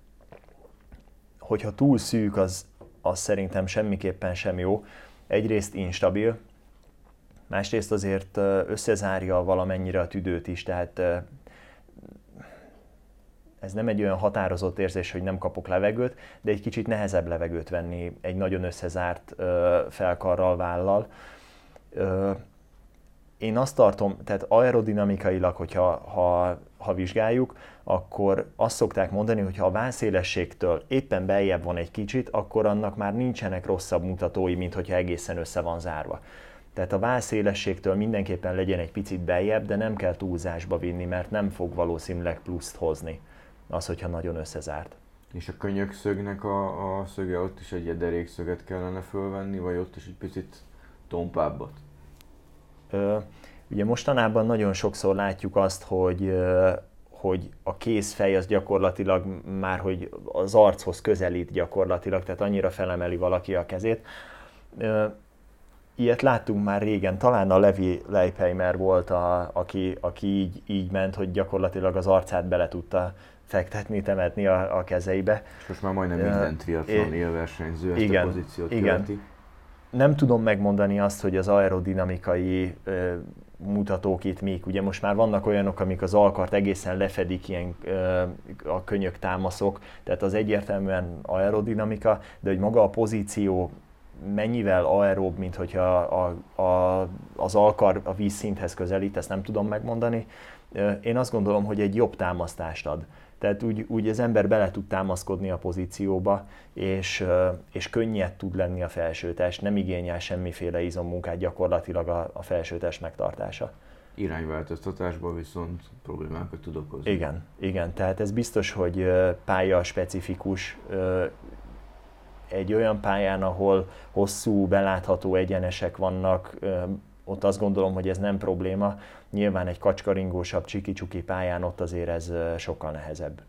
Hogyha túl szűk, az, az szerintem semmiképpen sem jó. Egyrészt instabil, másrészt azért összezárja valamennyire a tüdőt is, tehát ez nem egy olyan határozott érzés, hogy nem kapok levegőt, de egy kicsit nehezebb levegőt venni egy nagyon összezárt felkarral, vállal. Én azt tartom, tehát aerodinamikailag, hogyha ha, ha vizsgáljuk, akkor azt szokták mondani, hogy ha a válszélességtől éppen beljebb van egy kicsit, akkor annak már nincsenek rosszabb mutatói, mint hogyha egészen össze van zárva. Tehát a válszélességtől mindenképpen legyen egy picit beljebb, de nem kell túlzásba vinni, mert nem fog valószínűleg pluszt hozni az, hogyha nagyon összezárt. És a könyökszögnek a, a szöge ott is egy derékszöget kellene fölvenni, vagy ott is egy picit tompábbat? Ö, ugye mostanában nagyon sokszor látjuk azt, hogy hogy a kézfej az gyakorlatilag már, hogy az archoz közelít gyakorlatilag, tehát annyira felemeli valaki a kezét. Ilyet láttunk már régen, talán a Levi Leipheimer volt, a, aki, aki így, így ment, hogy gyakorlatilag az arcát bele tudta fektetni, temetni a, a kezeibe. És most már majdnem minden triatlon élversenyző ezt igen, a pozíciót igen. Követi. Nem tudom megmondani azt, hogy az aerodinamikai ö, mutatók itt még, ugye most már vannak olyanok, amik az alkart egészen lefedik, ilyen ö, a könyök támaszok, tehát az egyértelműen aerodinamika, de hogy maga a pozíció mennyivel aeróbb, mint hogyha a, a, az alkar a vízszinthez közelít, ezt nem tudom megmondani. Én azt gondolom, hogy egy jobb támasztást ad. Tehát úgy, úgy az ember bele tud támaszkodni a pozícióba, és, és könnyed tud lenni a felsőtest, nem igényel semmiféle izommunkát gyakorlatilag a, a felsőtest megtartása. Irányváltoztatásban viszont problémákat tud okozni. Igen, igen, tehát ez biztos, hogy pálya specifikus, egy olyan pályán, ahol hosszú, belátható egyenesek vannak, ott azt gondolom, hogy ez nem probléma. Nyilván egy kacskaringósabb, csiki-csuki pályán ott azért ez sokkal nehezebb.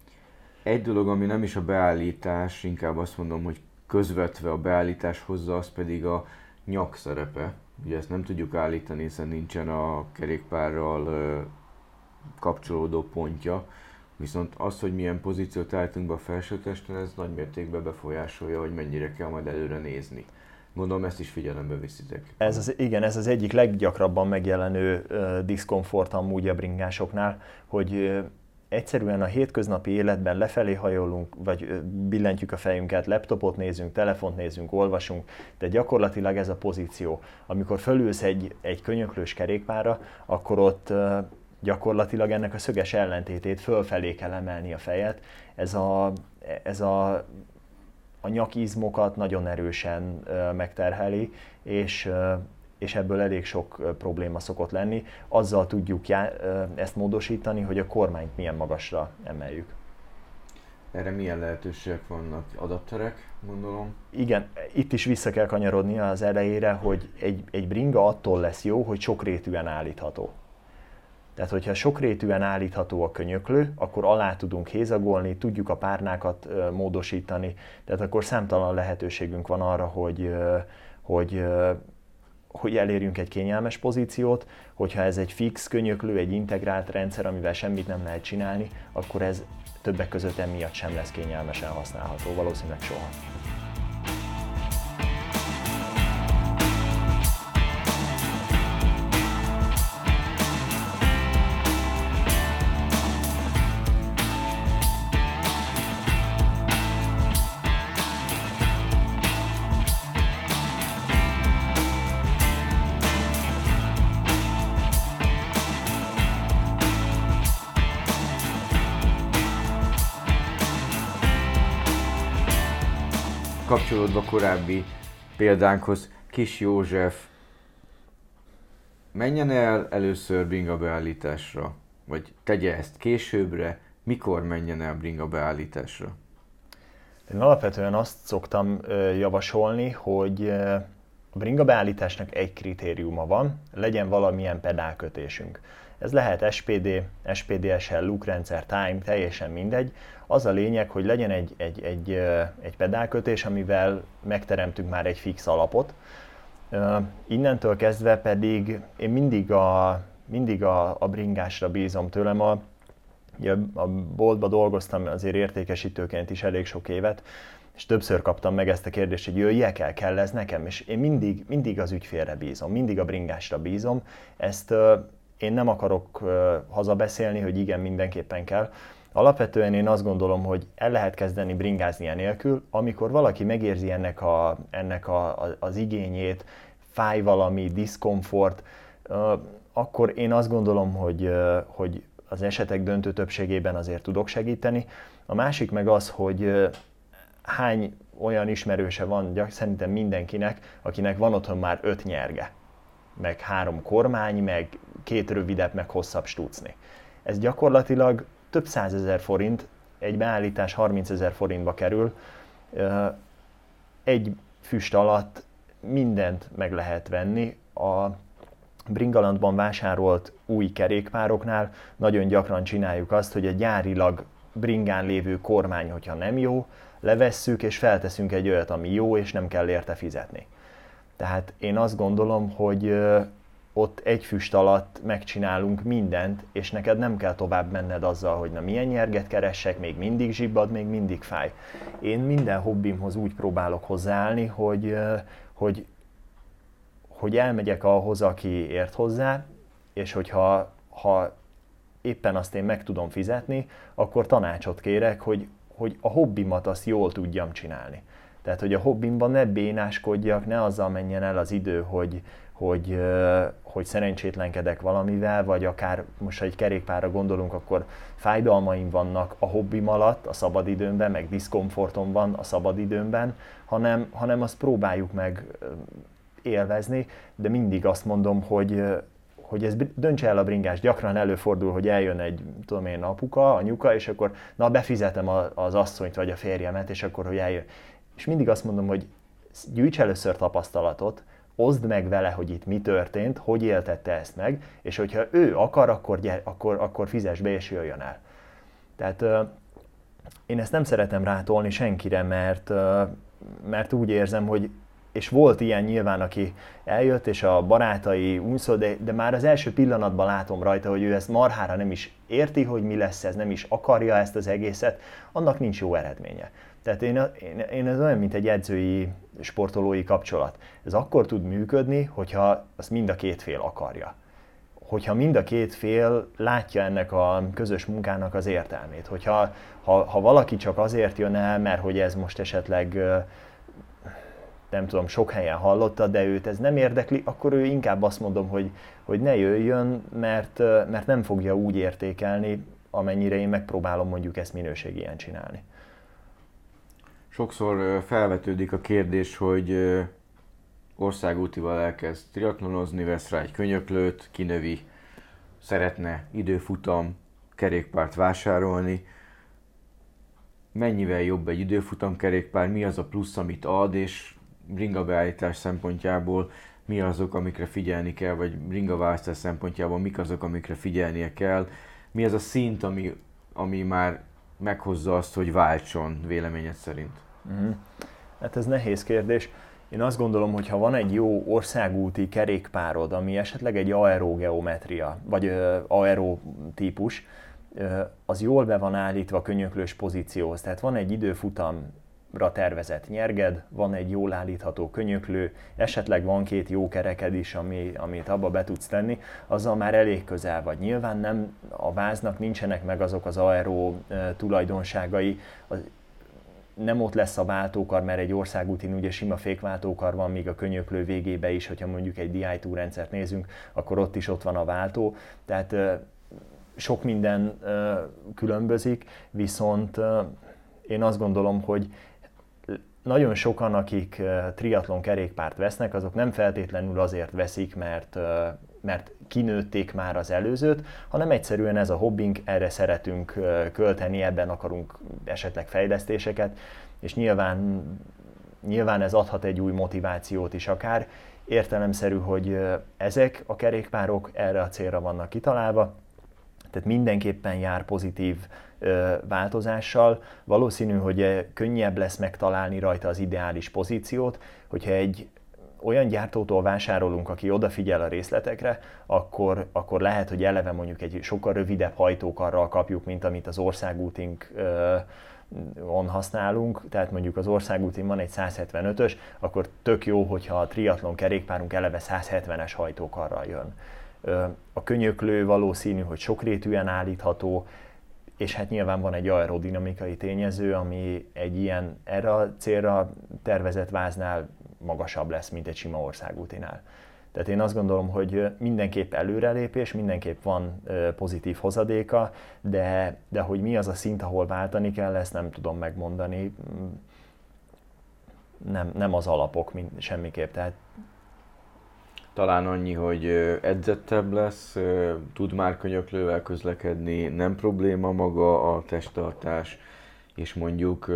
Egy dolog, ami nem is a beállítás, inkább azt mondom, hogy közvetve a beállítás hozza, az pedig a nyak szerepe. Ugye ezt nem tudjuk állítani, hiszen nincsen a kerékpárral kapcsolódó pontja, Viszont az, hogy milyen pozíciót állítunk be a felsőtesten, ez nagy mértékben befolyásolja, hogy mennyire kell majd előre nézni. Gondolom ezt is figyelembe viszitek. Ez az, igen, ez az egyik leggyakrabban megjelenő uh, diszkomfort amúgy a bringásoknál, hogy uh, egyszerűen a hétköznapi életben lefelé hajolunk, vagy billentjük a fejünket, laptopot nézünk, telefont nézünk, olvasunk, de gyakorlatilag ez a pozíció. Amikor fölülsz egy, egy könyöklős kerékpára, akkor ott gyakorlatilag ennek a szöges ellentétét fölfelé kell emelni a fejet. Ez a, ez a a nyakizmokat nagyon erősen megterheli, és, és ebből elég sok probléma szokott lenni. Azzal tudjuk já, ezt módosítani, hogy a kormányt milyen magasra emeljük. Erre milyen lehetőségek vannak? Adapterek, gondolom? Igen, itt is vissza kell kanyarodni az elejére, hogy egy, egy bringa attól lesz jó, hogy sokrétűen állítható. Tehát, hogyha sokrétűen állítható a könyöklő, akkor alá tudunk hézagolni, tudjuk a párnákat módosítani, tehát akkor számtalan lehetőségünk van arra, hogy, hogy, hogy elérjünk egy kényelmes pozíciót, hogyha ez egy fix könyöklő, egy integrált rendszer, amivel semmit nem lehet csinálni, akkor ez többek között emiatt sem lesz kényelmesen használható, valószínűleg soha. Kapcsolódva korábbi példánkhoz, Kis József menjen el először bringa beállításra, vagy tegye ezt későbbre, mikor menjen el bringa beállításra? Én alapvetően azt szoktam javasolni, hogy a bringa beállításnak egy kritériuma van, legyen valamilyen pedálkötésünk. Ez lehet SPD, look rendszer, time, teljesen mindegy. Az a lényeg, hogy legyen egy, egy, egy, egy pedálkötés, amivel megteremtünk már egy fix alapot. Innentől kezdve pedig én mindig a, mindig a, a bringásra bízom tőlem. A, a boltba dolgoztam azért értékesítőként is elég sok évet, és többször kaptam meg ezt a kérdést, hogy jöjjek el, kell ez nekem, és én mindig, mindig az ügyfélre bízom, mindig a bringásra bízom. Ezt én nem akarok hazabeszélni, hogy igen, mindenképpen kell. Alapvetően én azt gondolom, hogy el lehet kezdeni bringázni enélkül, amikor valaki megérzi ennek, a, ennek a, az igényét, fáj valami, diszkomfort, akkor én azt gondolom, hogy, hogy az esetek döntő többségében azért tudok segíteni. A másik meg az, hogy hány olyan ismerőse van, szerintem mindenkinek, akinek van otthon már öt nyerge, meg három kormány, meg két rövidebb, meg hosszabb stúcni. Ez gyakorlatilag több százezer forint, egy beállítás 30 ezer forintba kerül, egy füst alatt mindent meg lehet venni. A Bringalandban vásárolt új kerékpároknál nagyon gyakran csináljuk azt, hogy a gyárilag bringán lévő kormány, hogyha nem jó, levesszük és felteszünk egy olyat, ami jó, és nem kell érte fizetni. Tehát én azt gondolom, hogy ott egy füst alatt megcsinálunk mindent, és neked nem kell tovább menned azzal, hogy na milyen nyerget keressek, még mindig zsibbad, még mindig fáj. Én minden hobbimhoz úgy próbálok hozzáállni, hogy, hogy, hogy elmegyek ahhoz, aki ért hozzá, és hogyha ha éppen azt én meg tudom fizetni, akkor tanácsot kérek, hogy, hogy a hobbimat azt jól tudjam csinálni. Tehát, hogy a hobbimban ne bénáskodjak, ne azzal menjen el az idő, hogy, hogy, hogy szerencsétlenkedek valamivel, vagy akár most, ha egy kerékpárra gondolunk, akkor fájdalmaim vannak a hobbim alatt, a szabadidőmben, meg diszkomfortom van a szabadidőmben, hanem, hanem azt próbáljuk meg élvezni, de mindig azt mondom, hogy, hogy ez döntse el a bringás. Gyakran előfordul, hogy eljön egy, tudom én, apuka, anyuka, és akkor na befizetem az asszonyt vagy a férjemet, és akkor, hogy eljön. És mindig azt mondom, hogy gyűjts először tapasztalatot, oszd meg vele, hogy itt mi történt, hogy éltette ezt meg, és hogyha ő akar, akkor, gyere, akkor, akkor fizes be és jöjjön el. Tehát én ezt nem szeretem rátolni senkire, mert, mert úgy érzem, hogy és volt ilyen nyilván, aki eljött, és a barátai unszol, de, de már az első pillanatban látom rajta, hogy ő ezt marhára nem is érti, hogy mi lesz ez, nem is akarja ezt az egészet, annak nincs jó eredménye. Tehát én, én, én ez olyan, mint egy edzői, sportolói kapcsolat. Ez akkor tud működni, hogyha azt mind a két fél akarja. Hogyha mind a két fél látja ennek a közös munkának az értelmét. Hogyha ha, ha valaki csak azért jön el, mert hogy ez most esetleg nem tudom, sok helyen hallotta, de őt ez nem érdekli, akkor ő inkább azt mondom, hogy, hogy ne jöjjön, mert, mert nem fogja úgy értékelni, amennyire én megpróbálom mondjuk ezt minőségien csinálni. Sokszor felvetődik a kérdés, hogy országútival elkezd triatlonozni, vesz rá egy könyöklőt, kinövi, szeretne időfutam, kerékpárt vásárolni. Mennyivel jobb egy időfutam kerékpár, mi az a plusz, amit ad, és ringabeállítás szempontjából mi azok, amikre figyelni kell, vagy ringaválasztás szempontjából mik azok, amikre figyelnie kell, mi az a szint, ami, ami már meghozza azt, hogy váltson véleményed szerint? Mm. Hát ez nehéz kérdés. Én azt gondolom, hogy ha van egy jó országúti kerékpárod, ami esetleg egy aerogeometria, vagy aerotípus, az jól be van állítva könyöklős pozícióhoz. Tehát van egy időfutam tervezett nyerged, van egy jól állítható könyöklő, esetleg van két jó kereked is, ami, amit abba be tudsz tenni, azzal már elég közel vagy. Nyilván nem a váznak nincsenek meg azok az aero tulajdonságai, az, nem ott lesz a váltókar, mert egy országútin ugye sima fékváltókar van, míg a könyöklő végébe is, hogyha mondjuk egy DI2 rendszert nézünk, akkor ott is ott van a váltó. Tehát sok minden különbözik, viszont én azt gondolom, hogy nagyon sokan, akik triatlon kerékpárt vesznek, azok nem feltétlenül azért veszik, mert, mert kinőtték már az előzőt, hanem egyszerűen ez a hobbink, erre szeretünk költeni, ebben akarunk esetleg fejlesztéseket, és nyilván, nyilván ez adhat egy új motivációt is akár. Értelemszerű, hogy ezek a kerékpárok erre a célra vannak kitalálva, tehát mindenképpen jár pozitív változással. Valószínű, hogy könnyebb lesz megtalálni rajta az ideális pozíciót, hogyha egy olyan gyártótól vásárolunk, aki odafigyel a részletekre, akkor, akkor lehet, hogy eleve mondjuk egy sokkal rövidebb hajtókarral kapjuk, mint amit az országútink on használunk, tehát mondjuk az országútin van egy 175-ös, akkor tök jó, hogyha a triatlon kerékpárunk eleve 170-es hajtókarral jön. A könyöklő valószínű, hogy sokrétűen állítható, és hát nyilván van egy aerodinamikai tényező, ami egy ilyen erre a célra tervezett váznál magasabb lesz, mint egy sima országútinál. Tehát én azt gondolom, hogy mindenképp előrelépés, mindenképp van pozitív hozadéka, de, de hogy mi az a szint, ahol váltani kell, ezt nem tudom megmondani. Nem, nem az alapok mint semmiképp. Tehát talán annyi, hogy edzettebb lesz, tud már könyöklővel közlekedni, nem probléma maga a testtartás, és mondjuk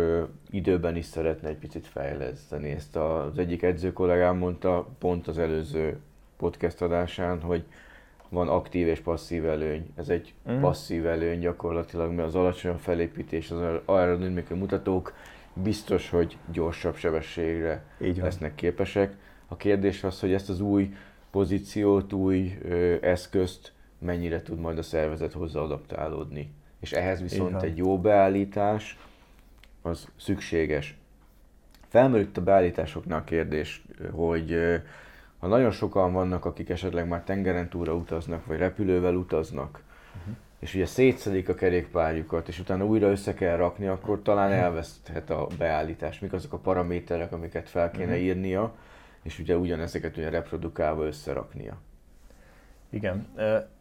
időben is szeretne egy picit fejleszteni. Ezt az egyik edző kollégám mondta pont az előző podcast adásán, hogy van aktív és passzív előny. Ez egy mm. passzív előny gyakorlatilag, mert az alacsony felépítés, az aerodinamikai mutatók biztos, hogy gyorsabb sebességre Így lesznek képesek. A kérdés az, hogy ezt az új pozíciót, új ö, eszközt mennyire tud majd a szervezet hozzá adaptálódni. És ehhez viszont egy jó beállítás az szükséges. Felmerült a beállításoknál a kérdés, hogy ha nagyon sokan vannak, akik esetleg már tengeren túra utaznak, vagy repülővel utaznak, uh-huh. és ugye szétszedik a kerékpárjukat, és utána újra össze kell rakni, akkor talán elveszthet a beállítás. Mik azok a paraméterek, amiket fel kéne uh-huh. írnia, és ugye ugyanezeket ugye reprodukálva összeraknia. Igen,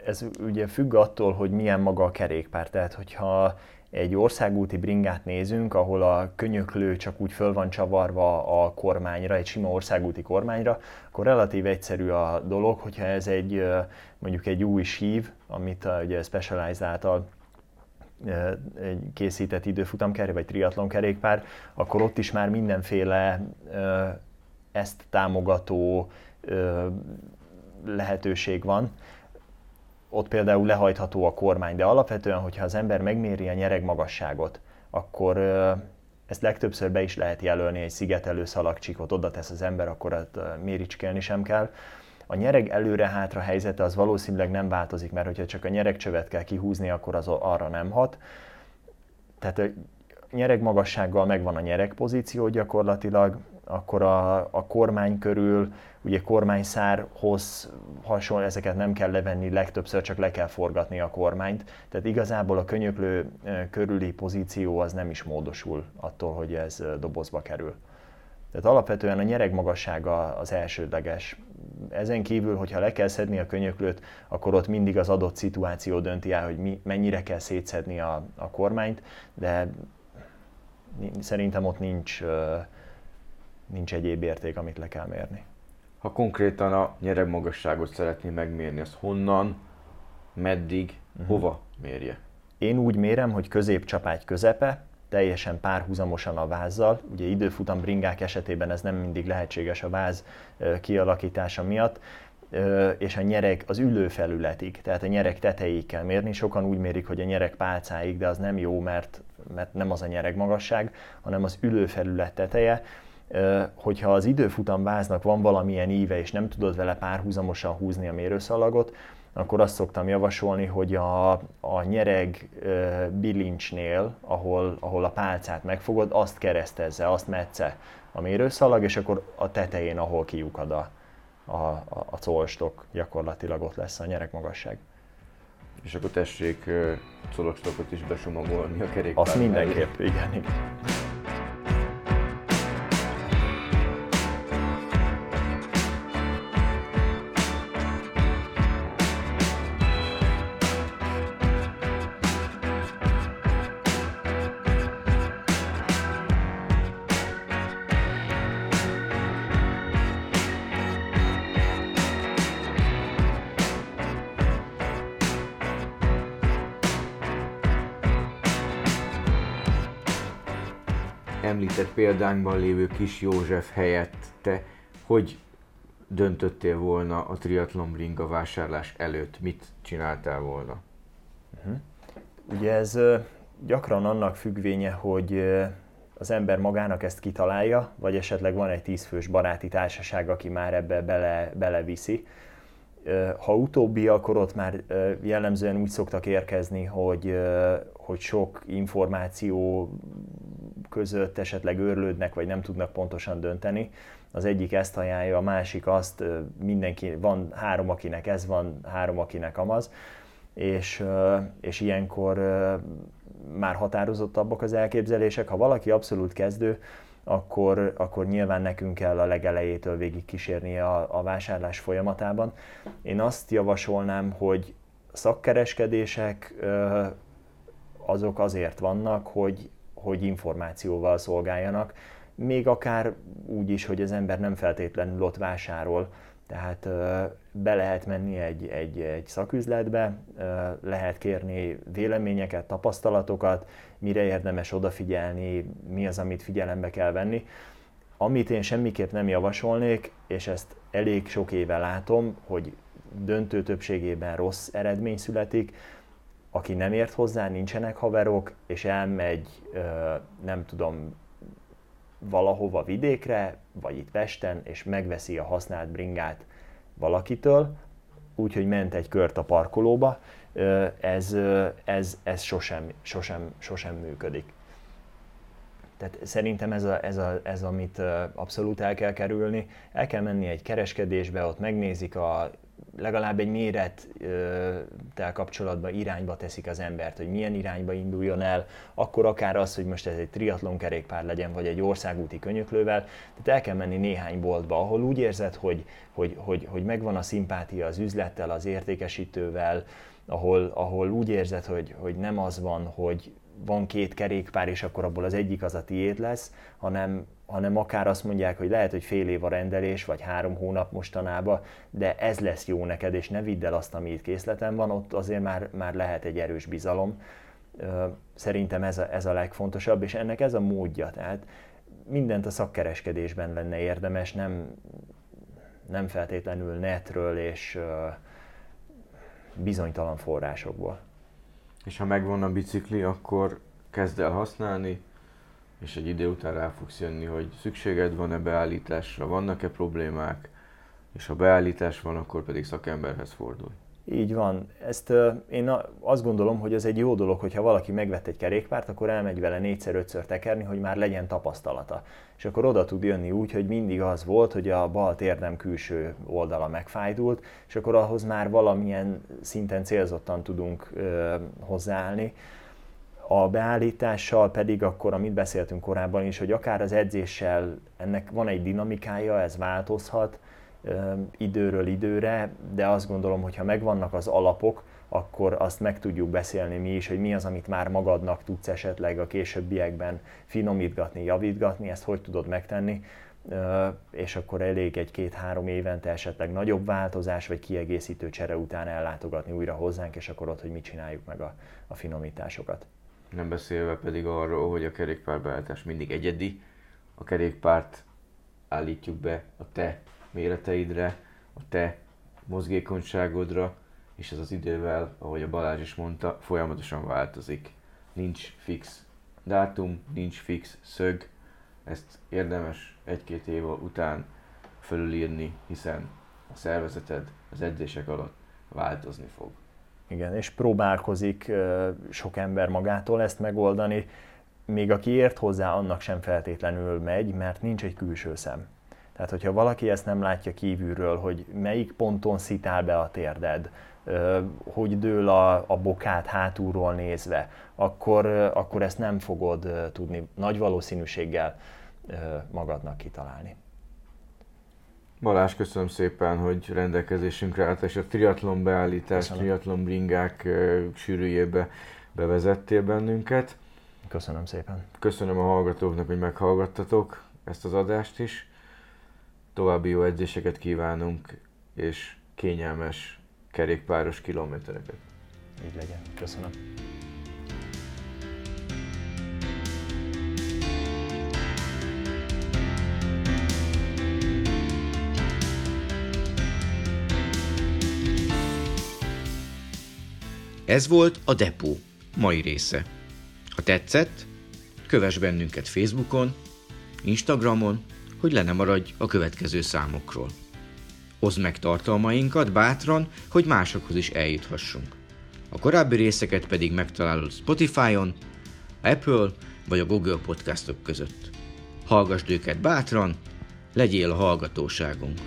ez ugye függ attól, hogy milyen maga a kerékpár. Tehát, hogyha egy országúti bringát nézünk, ahol a könyöklő csak úgy föl van csavarva a kormányra, egy sima országúti kormányra, akkor relatív egyszerű a dolog, hogyha ez egy mondjuk egy új sív, amit ugye Specialized által egy készített időfutamkerék vagy triatlon kerékpár, akkor ott is már mindenféle ezt támogató lehetőség van. Ott például lehajtható a kormány, de alapvetően, hogyha az ember megméri a nyereg magasságot, akkor ezt legtöbbször be is lehet jelölni, egy szigetelő szalagcsikot oda tesz az ember, akkor ott méricskélni sem kell. A nyereg előre-hátra helyzete az valószínűleg nem változik, mert hogyha csak a nyeregcsövet kell kihúzni, akkor az arra nem hat. Tehát a nyereg magassággal megvan a nyereg pozíció gyakorlatilag, akkor a, a kormány körül, ugye kormányszárhoz hasonló, ezeket nem kell levenni, legtöbbször csak le kell forgatni a kormányt. Tehát igazából a könyöklő körüli pozíció az nem is módosul attól, hogy ez dobozba kerül. Tehát alapvetően a nyereg magassága az elsődleges. Ezen kívül, hogyha le kell szedni a könyöklőt, akkor ott mindig az adott szituáció dönti el, hogy mi, mennyire kell szétszedni a, a kormányt, de szerintem ott nincs, nincs egyéb érték, amit le kell mérni. Ha konkrétan a nyereg magasságot szeretné megmérni, az honnan, meddig, uh-huh. hova mérje? Én úgy mérem, hogy középcsapágy közepe, teljesen párhuzamosan a vázzal. Ugye időfutam bringák esetében ez nem mindig lehetséges a váz kialakítása miatt, és a nyereg az ülőfelületig, tehát a nyereg tetejéig kell mérni. Sokan úgy mérik, hogy a nyereg pálcáig, de az nem jó, mert, mert nem az a nyereg magasság, hanem az ülőfelület teteje. Hogyha az időfutam váznak van valamilyen íve, és nem tudod vele párhuzamosan húzni a mérőszalagot, akkor azt szoktam javasolni, hogy a, a nyereg bilincsnél, ahol, ahol a pálcát megfogod, azt keresztezze, azt metsze a mérőszalag, és akkor a tetején, ahol kiukad a, a, a, a colstok, gyakorlatilag ott lesz a nyereg magasság. És akkor tessék colostokot is besomagolni a kerékpár. Azt mindenképp, igen, igen. Említett példánkban lévő kis József helyett te hogy döntöttél volna a triatlon bringa vásárlás előtt? Mit csináltál volna? Uh-huh. Ugye ez gyakran annak függvénye, hogy az ember magának ezt kitalálja, vagy esetleg van egy tízfős baráti társaság, aki már ebbe bele, beleviszi. Ha utóbbi, akkor ott már jellemzően úgy szoktak érkezni, hogy, hogy sok információ között esetleg őrlődnek, vagy nem tudnak pontosan dönteni. Az egyik ezt ajánlja, a másik azt, mindenki, van három, akinek ez van, három, akinek amaz, és, és ilyenkor már határozottabbak az elképzelések. Ha valaki abszolút kezdő, akkor, akkor nyilván nekünk kell a legelejétől végig kísérni a, a vásárlás folyamatában. Én azt javasolnám, hogy szakkereskedések azok azért vannak, hogy hogy információval szolgáljanak, még akár úgy is, hogy az ember nem feltétlenül ott vásárol, tehát be lehet menni egy, egy, egy szaküzletbe, lehet kérni véleményeket, tapasztalatokat, mire érdemes odafigyelni, mi az, amit figyelembe kell venni. Amit én semmiképp nem javasolnék, és ezt elég sok éve látom, hogy döntő többségében rossz eredmény születik, aki nem ért hozzá, nincsenek haverok, és elmegy, nem tudom, valahova vidékre, vagy itt Pesten, és megveszi a használt bringát valakitől, úgyhogy ment egy kört a parkolóba, ez, ez, ez sosem, sosem, sosem működik. Tehát szerintem ez, a, ez, a, ez, amit abszolút el kell kerülni. El kell menni egy kereskedésbe, ott megnézik a legalább egy mérettel kapcsolatban irányba teszik az embert, hogy milyen irányba induljon el, akkor akár az, hogy most ez egy triatlon kerékpár legyen, vagy egy országúti könyöklővel, tehát el kell menni néhány boltba, ahol úgy érzed, hogy, hogy, hogy, hogy megvan a szimpátia az üzlettel, az értékesítővel, ahol, ahol úgy érzed, hogy, hogy nem az van, hogy van két kerékpár, és akkor abból az egyik az a tiéd lesz, hanem, hanem akár azt mondják, hogy lehet, hogy fél év a rendelés, vagy három hónap mostanában, de ez lesz jó neked, és ne vidd el azt, ami itt készleten van, ott azért már, már lehet egy erős bizalom. Szerintem ez a, ez a legfontosabb, és ennek ez a módja. Tehát mindent a szakkereskedésben lenne érdemes, nem, nem feltétlenül netről és bizonytalan forrásokból. És ha megvan a bicikli, akkor kezd el használni, és egy idő után rá fogsz jönni, hogy szükséged van-e beállításra, vannak-e problémák, és ha beállítás van, akkor pedig szakemberhez fordulj. Így van. Ezt uh, én azt gondolom, hogy ez egy jó dolog, hogyha valaki megvett egy kerékpárt, akkor elmegy vele négyszer-ötször tekerni, hogy már legyen tapasztalata. És akkor oda tud jönni úgy, hogy mindig az volt, hogy a bal térdem külső oldala megfájdult, és akkor ahhoz már valamilyen szinten célzottan tudunk uh, hozzáállni. A beállítással pedig akkor, amit beszéltünk korábban is, hogy akár az edzéssel ennek van egy dinamikája, ez változhat, időről időre, de azt gondolom, hogy ha megvannak az alapok, akkor azt meg tudjuk beszélni mi is, hogy mi az, amit már magadnak tudsz esetleg a későbbiekben finomítgatni, javítgatni, ezt hogy tudod megtenni, és akkor elég egy-két-három évente esetleg nagyobb változás vagy kiegészítő csere után ellátogatni újra hozzánk, és akkor ott, hogy mit csináljuk meg a, a finomításokat. Nem beszélve pedig arról, hogy a kerékpárbeállítás mindig egyedi, a kerékpárt állítjuk be a te méreteidre, a te mozgékonyságodra, és ez az idővel, ahogy a Balázs is mondta, folyamatosan változik. Nincs fix dátum, nincs fix szög, ezt érdemes egy-két év után fölülírni, hiszen a szervezeted az edzések alatt változni fog. Igen, és próbálkozik sok ember magától ezt megoldani, még aki ért hozzá, annak sem feltétlenül megy, mert nincs egy külső szem. Tehát, hogyha valaki ezt nem látja kívülről, hogy melyik ponton szitál be a térded, hogy dől a, a bokát hátulról nézve, akkor, akkor ezt nem fogod tudni nagy valószínűséggel magadnak kitalálni. Balázs, köszönöm szépen, hogy rendelkezésünkre állt, és a triatlon beállítás, köszönöm. triatlon bringák sűrűjébe bevezettél bennünket. Köszönöm szépen. Köszönöm a hallgatóknak, hogy meghallgattatok ezt az adást is. További jó edzéseket kívánunk, és kényelmes kerékpáros kilométereket. Így legyen. Köszönöm. Ez volt a Depó mai része. Ha tetszett, kövess bennünket Facebookon, Instagramon, hogy le ne maradj a következő számokról. Oszd meg tartalmainkat bátran, hogy másokhoz is eljuthassunk. A korábbi részeket pedig megtalálod Spotify-on, Apple vagy a Google podcastok között. Hallgasd őket bátran, legyél a hallgatóságunk!